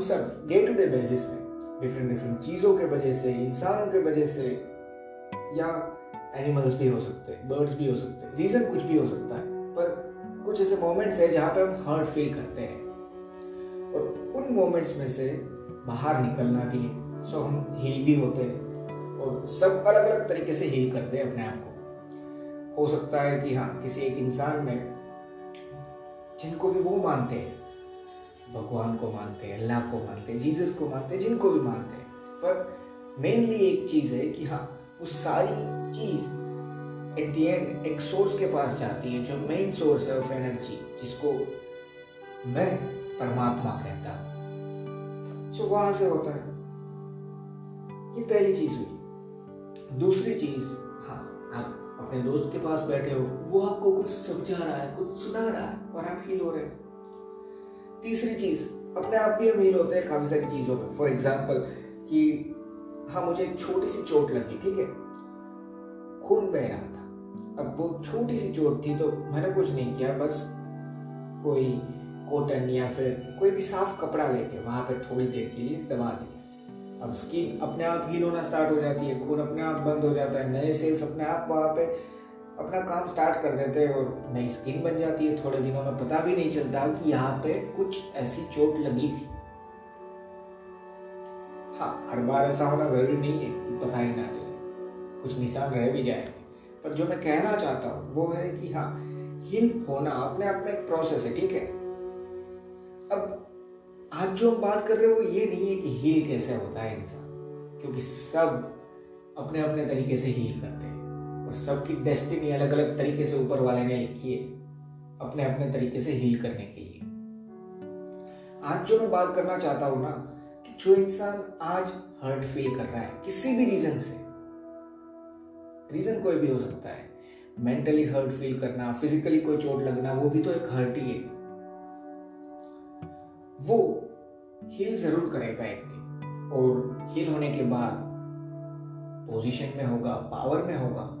सब day to day basis में different different चीज़ों के वजह से, इंसानों के वजह से, या एनिमल्स भी हो सकते हैं बर्ड्स भी हो सकते हैं रीज़न कुछ भी हो सकता है, पर कुछ ऐसे मोमेंट्स है जहाँ पे हम हर्ट फील करते हैं। और उन मोमेंट्स में से बाहर निकलना भी सो हम हील भी होते हैं, और सब अलग अलग तरीके से हील करते हैं अपने आप को। हो सकता है कि हाँ किसी एक इंसान में, जिनको भी वो मानते हैं भगवान को मानते हैं, अल्लाह को मानते हैं, जीसस को मानते हैं, जिनको भी मानते हैं। पर मेनली एक चीज़ है कि हाँ वो सारी चीज़ एट दी एंड एक सोर्स के पास जाती है, जो मेन सोर्स है ऑफ़ एनर्जी जिसको मैं परमात्मा कहता हूँ। सो वहाँ से होता है। ये पहली चीज़ हुई। दूसरी चीज़ हाँ आप अपने दोस्त के पास बैठे हो, वो आपको कुछ समझा रहा है, कुछ सुना रहा है और आप फील हो रहे हो। तीसरी चीज़, अपने आप भी हील होते हैं काफ़ी सारी चीज़ों में। फॉर एग्ज़ाम्पल कि हाँ मुझे एक छोटी सी चोट लगी, ठीक है? खून बह रहा था। अब वो छोटी सी चोट थी तो मैंने कुछ नहीं किया, बस कोई कॉटन या फिर कोई भी साफ़ कपड़ा लेके वहाँ पे थोड़ी देर के लिए दबा दी अब स्किन अपने आप हील होना स्टार्ट हो जाती है, खून अपने आप बंद हो जाता है, नए सेल्स अपने आप वहाँ पे अपना काम स्टार्ट कर देते हैं और नई स्किन बन जाती है। थोड़े दिनों में पता भी नहीं चलता कि यहाँ पे कुछ ऐसी चोट लगी थी। हाँ हर बार ऐसा होना ज़रूरी नहीं है कि पता ही ना चले। कुछ निशान रह भी जाएँगे। पर जो मैं कहना चाहता हूँ, वो है कि हाँ हील होना अपने आप में एक प्रोसेस है, ठीक है? अब, आज जो हम बात कर रहे हैं, वो ये नहीं है कि हील कैसे होता है इंसान, क्योंकि सब अपने अपने तरीके से हील करते हैं। और सबकी डेस्टिनी अलग अलग तरीके से ऊपर वाले ने लिखी है अपने अपने तरीके से हील करने के लिए। आज जो मैं बात करना चाहता हूँ ना, कि जो इंसान आज हर्ट फील कर रहा है, किसी भी रीजन से रीजन कोई भी हो सकता है। मेंटली हर्ट फील करना फिजिकली कोई चोट लगना, वो भी तो एक हर्ट ही है। वो हील ज़रूर करेगा एक दिन, और हील होने के बाद पोजीशन में होगा पावर में होगा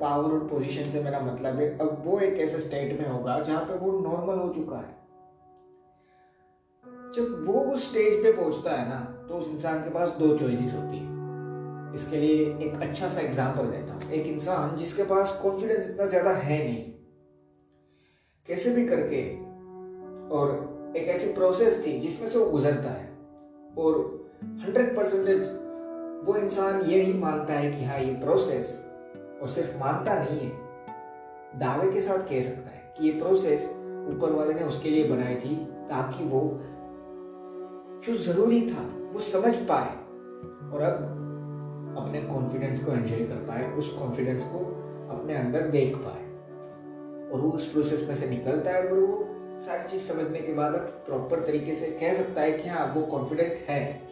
पावर और पोजीशन से मेरा मतलब है, अब वो एक ऐसे स्टेट में होगा जहाँ पे वो नॉर्मल हो चुका है। जब वो उस स्टेज पे पहुँचता है ना तो उस इंसान के पास दो चॉइसेस होती है। इसके लिए एक अच्छा सा एग्जांपल देता हूँ। एक इंसान जिसके पास कॉन्फिडेंस इतना ज़्यादा है नहीं, कैसे भी करके, और एक ऐसी प्रोसेस थी जिसमें से वो गुजरता है, और हंड्रेड परसेंटेज वो इंसान ये ही मानता है कि हाँ ये प्रोसेस और सिर्फ़ मानता नहीं है। दावे के साथ कह सकता है कि ये प्रोसेस ऊपर वाले ने उसके लिए बनाई थी ताकि वो जो ज़रूरी था, वो समझ पाए और अब अपने कॉन्फिडेंस को एंजॉय कर पाए, उस कॉन्फिडेंस को अपने अंदर देख पाए। और वो उस प्रोसेस में से निकलता है और वो सारी चीज़ समझने के बाद अब प्रॉपर तरीके से कह सकता है कि हाँ वो कॉन्फिडेंट है।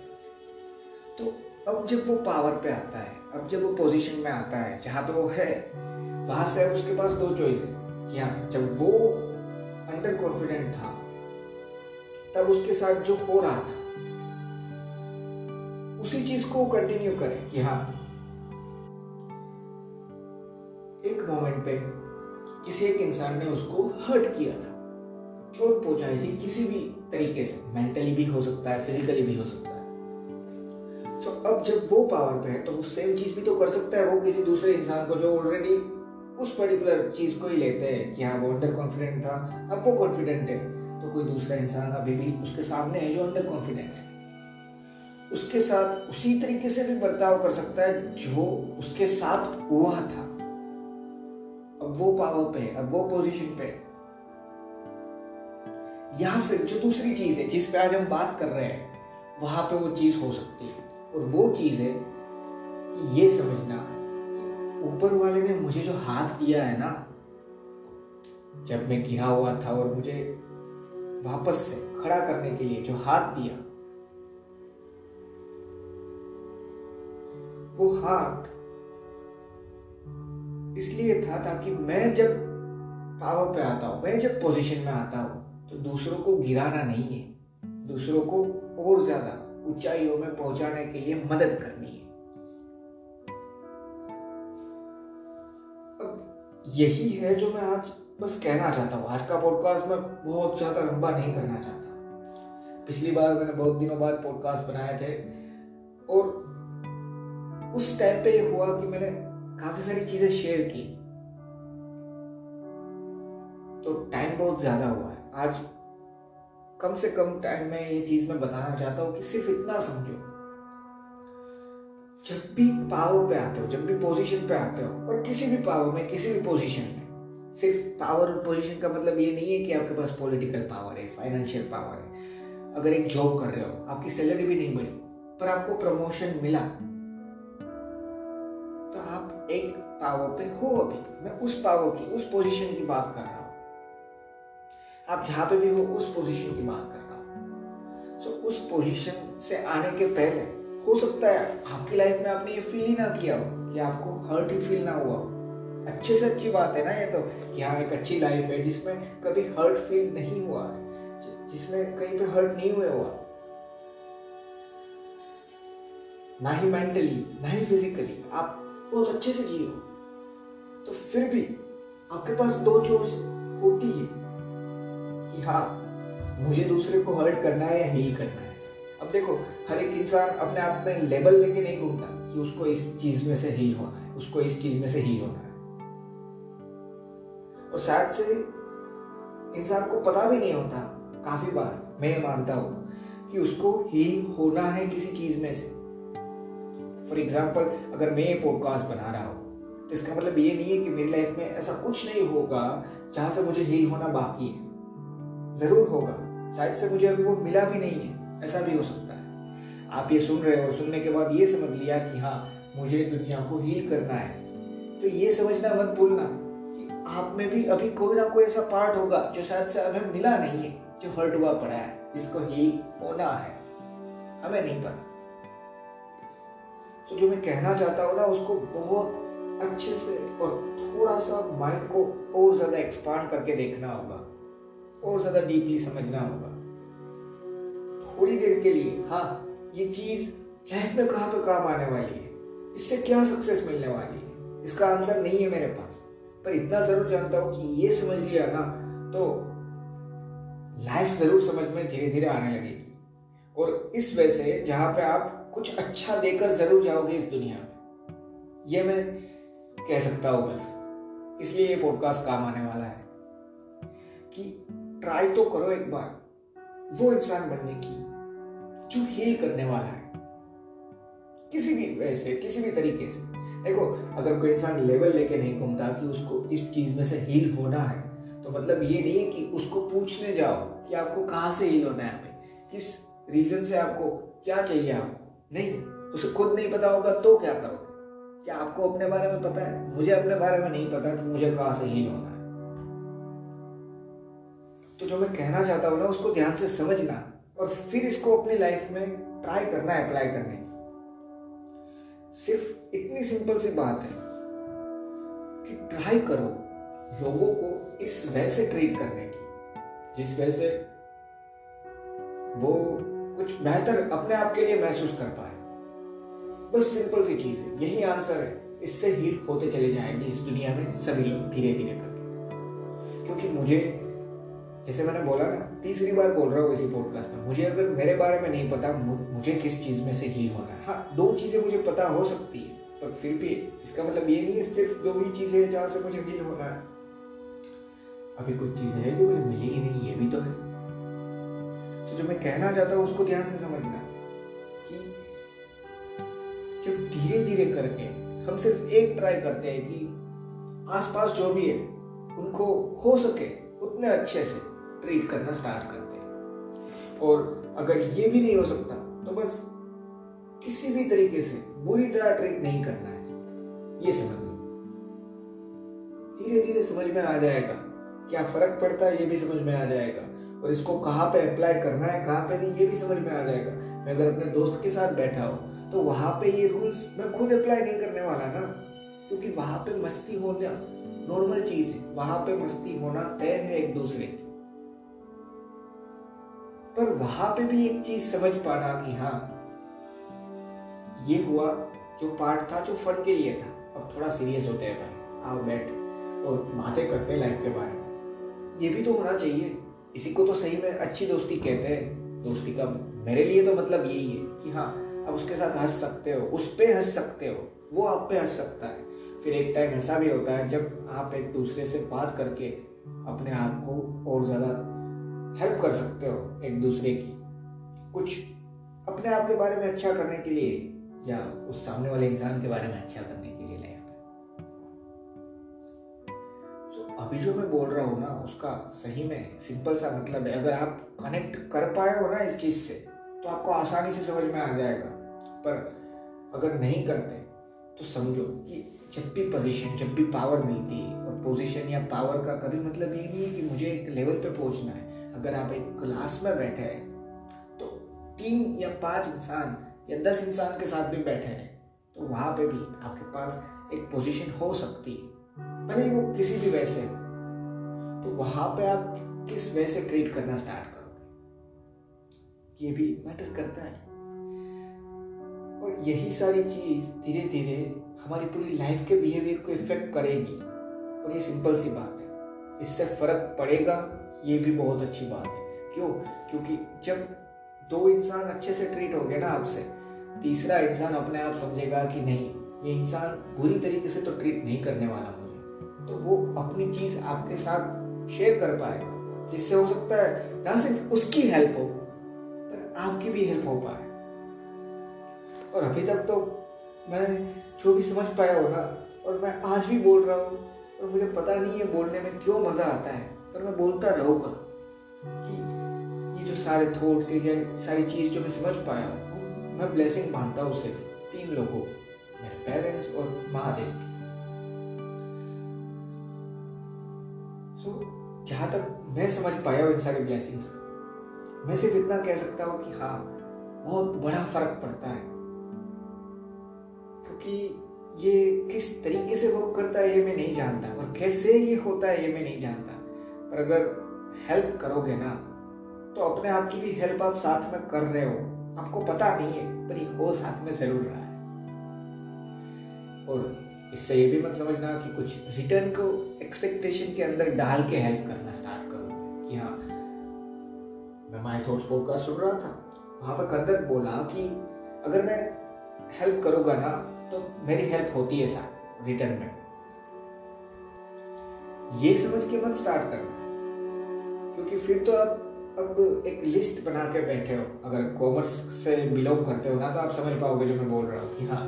तो अब जब वो पावर पे आता है अब जब वो पोजीशन में आता है, जहाँ पे वो है, वहाँ से उसके पास दो चॉइस है कि हाँ जब वो अंडर कॉन्फिडेंट था, तब उसके साथ जो हो रहा था, उसी चीज़ को कंटिन्यू करें कि हाँ एक मोमेंट पे किसी एक इंसान ने उसको हर्ट किया था। चोट पहुंचाई थी किसी भी तरीके से मेंटली भी हो सकता है फिजिकली भी हो सकता है। अब जब वो पावर पे है तो वो सेम चीज़ भी तो कर सकता है, वो किसी दूसरे इंसान को जो ऑलरेडी उस पर्टिकुलर चीज़ को ही लेते हैं कि हाँ वो अंडर कॉन्फिडेंट था, अब वो कॉन्फिडेंट है। तो कोई दूसरा इंसान अभी भी उसके सामने है जो अंडर कॉन्फिडेंट है। उसके साथ उसी तरीके से भी बर्ताव कर सकता है जो उसके साथ हुआ था। अब वो पावर पे अब वो पोजीशन पे या फिर जो दूसरी चीज़ है, जिस पे आज हम बात कर रहे हैं, वहाँ पे वो चीज़ हो सकती है। और वो चीज़ है कि ये समझना ऊपर वाले ने मुझे जो हाथ दिया है ना, जब मैं गिरा हुआ था और मुझे वापस से खड़ा करने के लिए जो हाथ दिया, वो हाथ इसलिए था ताकि मैं जब पावर पे आता हूँ, मैं जब पोजीशन में आता हूँ तो दूसरों को गिराना नहीं है, दूसरों को और ज़्यादा ऊंचाइयों में पहुँचाने के लिए मदद करनी है। अब यही है जो मैं आज बस कहना चाहता हूँ। आज का पॉडकास्ट मैं बहुत ज़्यादा लंबा नहीं करना चाहता। पिछली बार मैंने बहुत दिनों बाद पॉडकास्ट बनाए थे और उस टाइम पे ये हुआ कि मैंने काफ़ी सारी चीज़ें शेयर की। तो टाइम बहुत ज़्यादा हुआ है। आज कम से कम टाइम में ये चीज़ मैं बताना चाहता हूँ कि सिर्फ़ इतना समझो। जब भी पावर पे आते हो, जब भी पोजीशन पे आते हो, और किसी भी पावर में, किसी भी पोजीशन में, सिर्फ़ पावर और पोजीशन का मतलब ये नहीं है कि आपके पास पॉलिटिकल पावर है फाइनेंशियल पावर है। अगर एक जॉब कर रहे हो, आपकी सैलरी भी नहीं बढ़ी, पर आपको प्रमोशन मिला तो आप एक पावर पे हो अभी। मैं उस पावर की, उस पोजीशन की बात कर रहा हूँ आप जहाँ पे भी हो उस पोजीशन की बात कर रहा सो so, उस पोजीशन से आने के पहले हो सकता है आपकी लाइफ में आपने ये फील ही ना किया हो कि आपको हर्ट ही फील ना हुआ हो। अच्छे से अच्छी बात है ना ये तो कि हाँ एक अच्छी लाइफ है जिसमें कभी हर्ट फील नहीं हुआ है जिसमें कहीं पे हर्ट नहीं हुआ हुआ। ना ही मेंटली ना ही फिजिकली आप बहुत अच्छे से हो। तो फिर भी आपके पास दो चॉइस होती है। कि हाँ मुझे दूसरे को हर्ट करना है या हील करना है। अब देखो, हर एक इंसान अपने आप में लेबल लेके नहीं घूमता कि उसको इस चीज़ में से हील होना है, उसको इस चीज़ में से हील होना है। और शायद से इंसान को पता भी नहीं होता, काफ़ी बार मैं मानता हूँ कि उसको हील होना है किसी चीज़ में से। फॉर एग्ज़ाम्पल अगर मैं ये पॉडकास्ट बना रहा हूँ तो इसका मतलब ये नहीं है कि मेरी लाइफ में ऐसा कुछ नहीं होगा जहाँ से मुझे हील होना बाकी है। ज़रूर होगा। शायद से मुझे अभी वो मिला भी नहीं है। ऐसा भी हो सकता है। आप ये सुन रहे हो और सुनने के बाद ये समझ लिया कि हाँ मुझे दुनिया को हील करना है। तो ये समझना मत भूलना कि आप में भी अभी कोई ना कोई ऐसा पार्ट होगा जो शायद से हमें मिला नहीं है, जो हर्ट हुआ पड़ा है, जिसको हील होना है। हमें नहीं पता। तो जो मैं कहना चाहता हूँ ना, उसको बहुत अच्छे से और थोड़ा सा माइंड को और ज़्यादा एक्सपांड करके देखना होगा। और ज़्यादा डीपली समझना होगा। थोड़ी देर के लिए हाँ ये चीज़ लाइफ में कहाँ पे काम आने वाली है। इससे क्या सक्सेस मिलने वाली है? इसका आंसर नहीं है मेरे पास। पर इतना ज़रूर जानता हूँ कि ये समझ लिया ना तो लाइफ ज़रूर समझ में धीरे धीरे आने लगेगी। और इस वजह से जहाँ पे आप कुछ अच्छा देकर ज़रूर जाओगे इस दुनिया में। ये मैं कह सकता हूँ बस। इसलिए ये पॉडकास्ट काम आने वाला है। कि ट्राई तो करो एक बार। वो इंसान बनने की जो हील करने वाला है। किसी भी वैसे किसी भी तरीके से। देखो, अगर कोई इंसान लेवल लेके नहीं घूमता कि उसको इस चीज़ में से हील होना है तो मतलब ये नहीं कि उसको पूछने जाओ कि आपको कहाँ से हील होना है किस रीजन से आपको, क्या चाहिए आपको? नहीं, उसे खुद नहीं पता होगा तो क्या करोगे? क्या आपको अपने बारे में पता है? मुझे अपने बारे में नहीं पता कि मुझे कहाँ से हील होना है। तो जो मैं कहना चाहता हूँ ना, उसको ध्यान से समझना और फिर इसको अपनी लाइफ में ट्राई करना अप्लाई करने सिर्फ़ इतनी सिंपल सी बात है कि ट्राई करो लोगों को इस वजह से ट्रीट करने की, जिस वजह से वो कुछ बेहतर अपने आप के लिए महसूस कर पाए। बस सिंपल सी चीज़ है, यही आंसर है। इससे हीट होते चले जाएँगे इस दुनिया में सभी लोग धीरे धीरे करके। क्योंकि मुझे जैसे मैंने बोला ना, तीसरी बार बोल रहा हूँ इसी पॉडकास्ट में। मुझे अगर मेरे बारे में नहीं पता मुझे किस चीज़ में से हील होना है। हाँ दो चीज़ें मुझे पता हो सकती है, पर फिर भी इसका मतलब ये नहीं है, सिर्फ़ दो ही चीज़ें जहाँ से मुझे हील होना है। अभी कुछ चीज़ें हैं जो मुझे मिली ही नहीं, ये भी तो है। तो जो मैं कहना चाहता हूँ, उसको ध्यान से समझना कि जब धीरे धीरे करके हम सिर्फ़ एक ट्राई करते हैं कि आसपास जो भी है, उनको हो सके उतने अच्छे से। ट्रीट करना स्टार्ट करते हैं और अगर ये भी नहीं हो सकता तो बस किसी भी तरीके से बुरी तरह ट्रीट नहीं करना है। ये समझ लो। धीरे धीरे समझ में आ जाएगा। क्या फ़र्क पड़ता है, ये भी समझ में आ जाएगा। और इसको कहाँ पे अप्लाई करना है, कहाँ पे नहीं, ये भी समझ में आ जाएगा। मैं अगर अपने दोस्त के साथ बैठा हूँ तो वहाँ पे ये रूल्स मैं खुद अप्लाई नहीं करने वाला ना। क्योंकि वहाँ पे मस्ती होना नॉर्मल चीज़ है। वहाँ पे मस्ती होना तय है एक दूसरे की। पर वहाँ पे भी एक चीज़ समझ पाना कि हाँ ये हुआ जो पार्ट था, जो फन के लिए था। अब थोड़ा सीरियस होते हैं भाई। आओ बैठ और बातें करते हैं लाइफ के बारे में। ये भी तो होना चाहिए। इसी को तो सही में अच्छी दोस्ती कहते हैं। दोस्ती का मेरे लिए तो मतलब यही है कि हाँ आप उसके साथ हंस सकते हो, उस पर हंस सकते हो, वो आप पे हंस सकता है। फिर एक टाइम ऐसा भी होता है जब आप एक दूसरे से बात करके अपने आप को और ज़्यादा हेल्प कर सकते हो एक दूसरे की। कुछ अपने आप के बारे में अच्छा करने के लिए या उस सामने वाले इंसान के बारे में अच्छा करने के लिए लाइफ में। So, अभी जो मैं बोल रहा हूँ ना उसका सही में सिंपल सा मतलब है अगर आप कनेक्ट कर पाए हो ना इस चीज़ से तो आपको आसानी से समझ में आ जाएगा। पर अगर नहीं करते तो समझो कि जब भी पोजीशन जब भी पावर मिलती है और पोजीशन या पावर का कभी मतलब ये नहीं है कि मुझे एक लेवल पे पहुँचना है। अगर आप एक क्लास में बैठे हैं तो तीन या पाँच इंसान या दस इंसान के साथ भी बैठे हैं तो वहाँ पे भी आपके पास एक पोजीशन हो सकती है। भले वो किसी भी वैसे तो वहाँ पे आप किस वैसे ट्रीट करना स्टार्ट करोगे? ये भी मैटर करता है। और यही सारी चीज़ धीरे धीरे हमारी पूरी लाइफ के बिहेवियर को इफ़ेक्ट करेगी। और ये सिंपल सी बात है। इससे फ़र्क पड़ेगा ये भी बहुत अच्छी बात है। क्यों? क्योंकि जब दो इंसान अच्छे से ट्रीट हो गए ना आपसे, तीसरा इंसान अपने आप समझेगा कि नहीं, ये इंसान बुरी तरीके से तो ट्रीट नहीं करने वाला मुझे। तो वो अपनी चीज़ आपके साथ शेयर कर पाएगा, जिससे हो सकता है ना सिर्फ़ उसकी हेल्प हो, पर आपकी भी हेल्प हो पाए। और अभी तक तो मैं जो भी समझ पाया हो ना और मैं आज भी बोल रहा हूँ, और मुझे पता नहीं है बोलने में क्यों मज़ा आता है। पर मैं बोलता रहूँगा कि ये जो सारे थॉट्स ये सारी चीज़ जो मैं समझ पाया मैं ब्लेसिंग मानता हूँ सिर्फ़ तीन लोगों मेरे पेरेंट्स और महादेव की। सो जहाँ तक मैं समझ पाया हूँ इन सारी ब्लेसिंग्स मैं सिर्फ़ इतना कह सकता हूँ कि हाँ बहुत बड़ा फ़र्क पड़ता है। क्योंकि ये किस तरीके से वर्क करता है ये मैं नहीं जानता और कैसे ये होता है ये मैं नहीं जानता। पर अगर हेल्प करोगे ना तो अपने आप की भी हेल्प आप साथ में कर रहे हो। आपको पता नहीं है, पर ये हो साथ में ज़रूर रहा है। और इससे ये भी मत समझना कि कुछ रिटर्न को एक्सपेक्टेशन के अंदर डाल के हेल्प करना स्टार्ट करोगे कि हाँ मैं माई थॉट्स पॉडकास्ट सुन रहा था। वहाँ पर कंदर बोला कि अगर मैं हेल्प करूँगा ना तो मेरी हेल्प होती है साथ रिटर्न में। ये समझ के मत स्टार्ट करना। क्योंकि फिर तो आप अब एक लिस्ट बना के बैठे हो। अगर कॉमर्स से बिलोंग करते हो ना तो आप समझ पाओगे जो मैं बोल रहा हूँ कि हाँ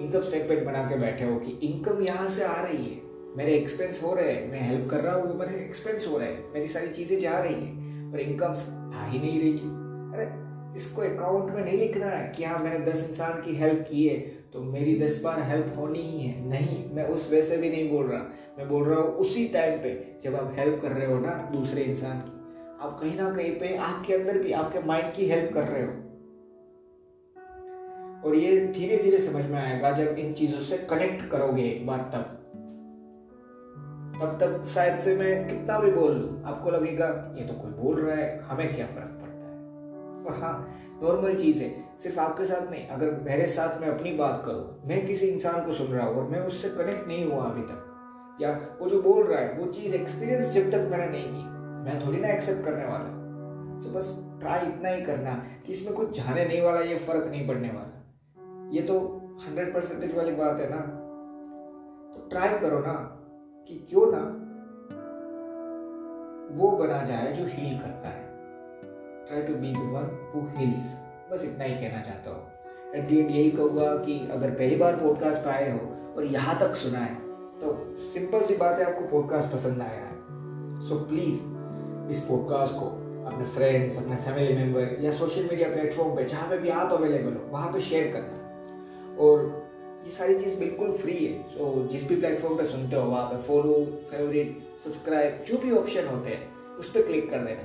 इनकम स्टेटमेंट बना के बैठे हो कि इनकम यहाँ से आ रही है। मेरे एक्सपेंस हो रहे हैं, मैं हेल्प कर रहा हूँ, मेरे एक्सपेंस हो रहे हैं, मेरी सारी चीज़ें जा रही हैं और इनकम आ ही नहीं रही है। अरे, इसको अकाउंट में नहीं लिखना है कि हाँ मैंने दस इंसान की हेल्प की है तो मेरी दस बार हेल्प होनी ही है। नहीं, मैं उस वैसे भी नहीं बोल रहा। मैं बोल रहा हूँ उसी टाइम पे जब आप हेल्प कर रहे हो ना दूसरे इंसान की, आप कहीं ना कहीं पे आपके अंदर भी, आपके माइंड की हेल्प कर रहे हो। और ये धीरे धीरे समझ में आएगा जब इन चीज़ों से कनेक्ट करोगे एक बार तब। तब तक शायद से मैं कितना भी बोल लू आपको लगेगा, ये तो कोई बोल रहा है, हमें क्या फ़र्क पड़ता है? और हाँ नॉर्मल चीज़ है। सिर्फ़ आपके साथ नहीं, अगर मेरे साथ मैं अपनी बात करूँ, मैं किसी इंसान को सुन रहा हूँ और मैं उससे कनेक्ट नहीं हुआ अभी तक, या वो जो बोल रहा है, वो चीज़ एक्सपीरियंस जब तक मैंने नहीं की, मैं थोड़ी ना एक्सेप्ट करने वाला तो बस ट्राई इतना ही करना कि इसमें कुछ जाने नहीं वाला, ये फ़र्क नहीं पड़ने वाला। ये तो हंड्रेड परसेंटेज वाली बात है ना। तो ट्राई करो ना कि क्यों ना वो बना जाए जो हील करता है। ट्राई टू बी वन बस इतना ही कहना चाहता हूँ। एट दी एंड यही कहूँगा कि अगर पहली बार पॉडकास्ट पे आए हो और यहाँ तक सुना है तो सिंपल सी बात है आपको पॉडकास्ट पसंद आया है सो so, प्लीज़ इस पॉडकास्ट को अपने फ्रेंड्स अपने फैमिली मेंबर या सोशल मीडिया प्लेटफॉर्म पे जहाँ पे भी आप अवेलेबल हो वहाँ पे शेयर करना। और ये सारी चीज़ बिल्कुल फ्री है। सो so, जिस भी प्लेटफॉर्म पे सुनते हो वहाँ पे फॉलो फेवरेट सब्सक्राइब जो भी ऑप्शन होते हैं उस पर क्लिक कर देना।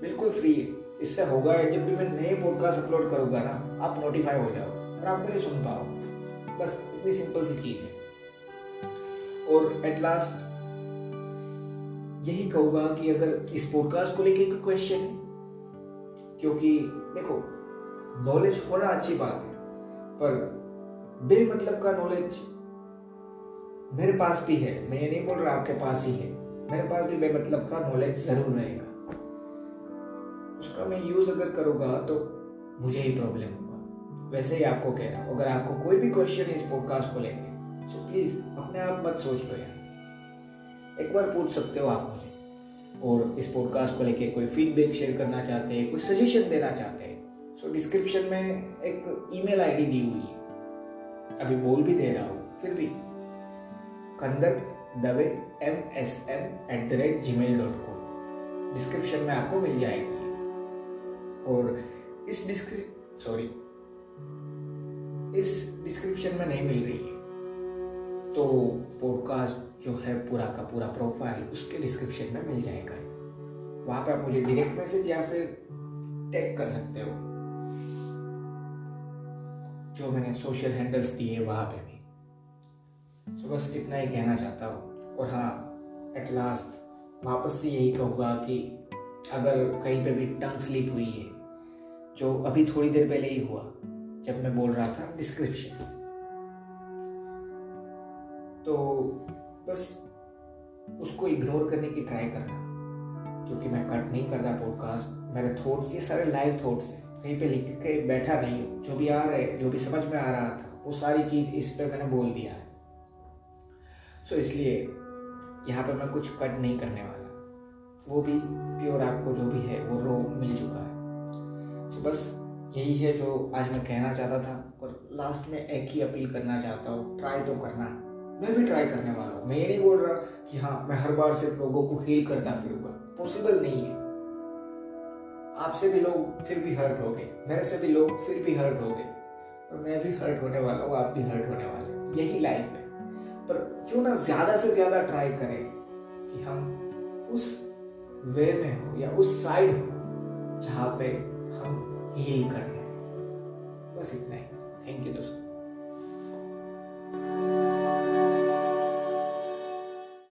बिल्कुल फ्री है। इससे होगा जब भी मैं नए पॉडकास्ट अपलोड करूँगा ना, आप नोटिफाई हो जाओ और आप मुझे सुन पाओ। बस इतनी सिंपल सी चीज़ है। और एट लास्ट यही कहूँगा कि अगर इस पॉडकास्ट को लेके कोई क्वेश्चन है, क्योंकि देखो नॉलेज होना अच्छी बात है, पर बेमतलब का नॉलेज मेरे पास भी है, मैं ये नहीं बोल रहा आपके पास ही है, मेरे पास भी बेमतलब का नॉलेज ज़रूर रहेगा। उसका मैं यूज़ अगर करूँगा तो मुझे ही प्रॉब्लम होगा। वैसे ही आपको कह रहा हूँ अगर आपको कोई भी क्वेश्चन इस पॉडकास्ट को लेके सो प्लीज़ अपने आप मत सोच लो यार। एक बार पूछ सकते हो आप मुझे। और इस पॉडकास्ट को लेके कोई फीडबैक शेयर करना चाहते हैं, कोई सजेशन देना चाहते हैं सो डिस्क्रिप्शन में एक ईमेल आईडी दी हुई है। अभी बोल भी दे रहा हूँ, फिर भी। Kandar Dave M S M at the rate gmail dot com description में आपको मिल जाएगी। और इस डिस्क्रिप सॉरी इस डिस्क्रिप्शन में नहीं मिल रही है। तो पॉडकास्ट जो है पूरा का पूरा प्रोफ़ाइल उसके डिस्क्रिप्शन में मिल जाएगा। वहाँ पे आप मुझे डायरेक्ट मैसेज या फिर टैग कर सकते हो। जो मैंने सोशल हैंडल्स दिए वहाँ पे भी। तो बस इतना ही कहना चाहता हूँ। और हाँ एट लास्ट वापस से यही कहूँगा कि अगर कहीं पे भी टंग स्लिप हुई है जो अभी थोड़ी देर पहले ही हुआ, जब मैं बोल रहा था डिस्क्रिप्शन तो बस उसको इग्नोर करने की ट्राई करना, क्योंकि मैं कट नहीं करता पॉडकास्ट मेरे थॉट्स ये सारे लाइव थॉट्स हैं। कहीं पे लिख के बैठा नहीं हूँ। जो भी आ रहे जो भी समझ में आ रहा था, वो सारी चीज़ इस पर मैंने बोल दिया है। सो इसलिए यहाँ पर मैं कुछ कट नहीं करने वाला। वो भी प्योर आपको जो भी है, वो रो मिल चुका है। बस यही है जो आज मैं कहना चाहता था और लास्ट में एक ही अपील करना चाहता हूँ। ट्राई तो करना। मैं भी ट्राई करने वाला हूँ। मैं ये नहीं बोल रहा कि हाँ मैं हर बार सिर्फ़ लोगों को हील करता फिरूँगा पॉसिबल नहीं है। आपसे भी लोग फिर भी हर्ट हो गए। मेरे से भी लोग फिर भी हर्ट हो गए। और मैं भी हर्ट होने वाला हूँ, आप भी हर्ट होने वाले यही लाइफ है। पर क्यों ना ज़्यादा से ज़्यादा ट्राई करें कि हम उस वे में हो या उस साइड हो जहाँ पे हम हील कर रहे हैं। बस इतना ही। थैंक यू दोस्तों।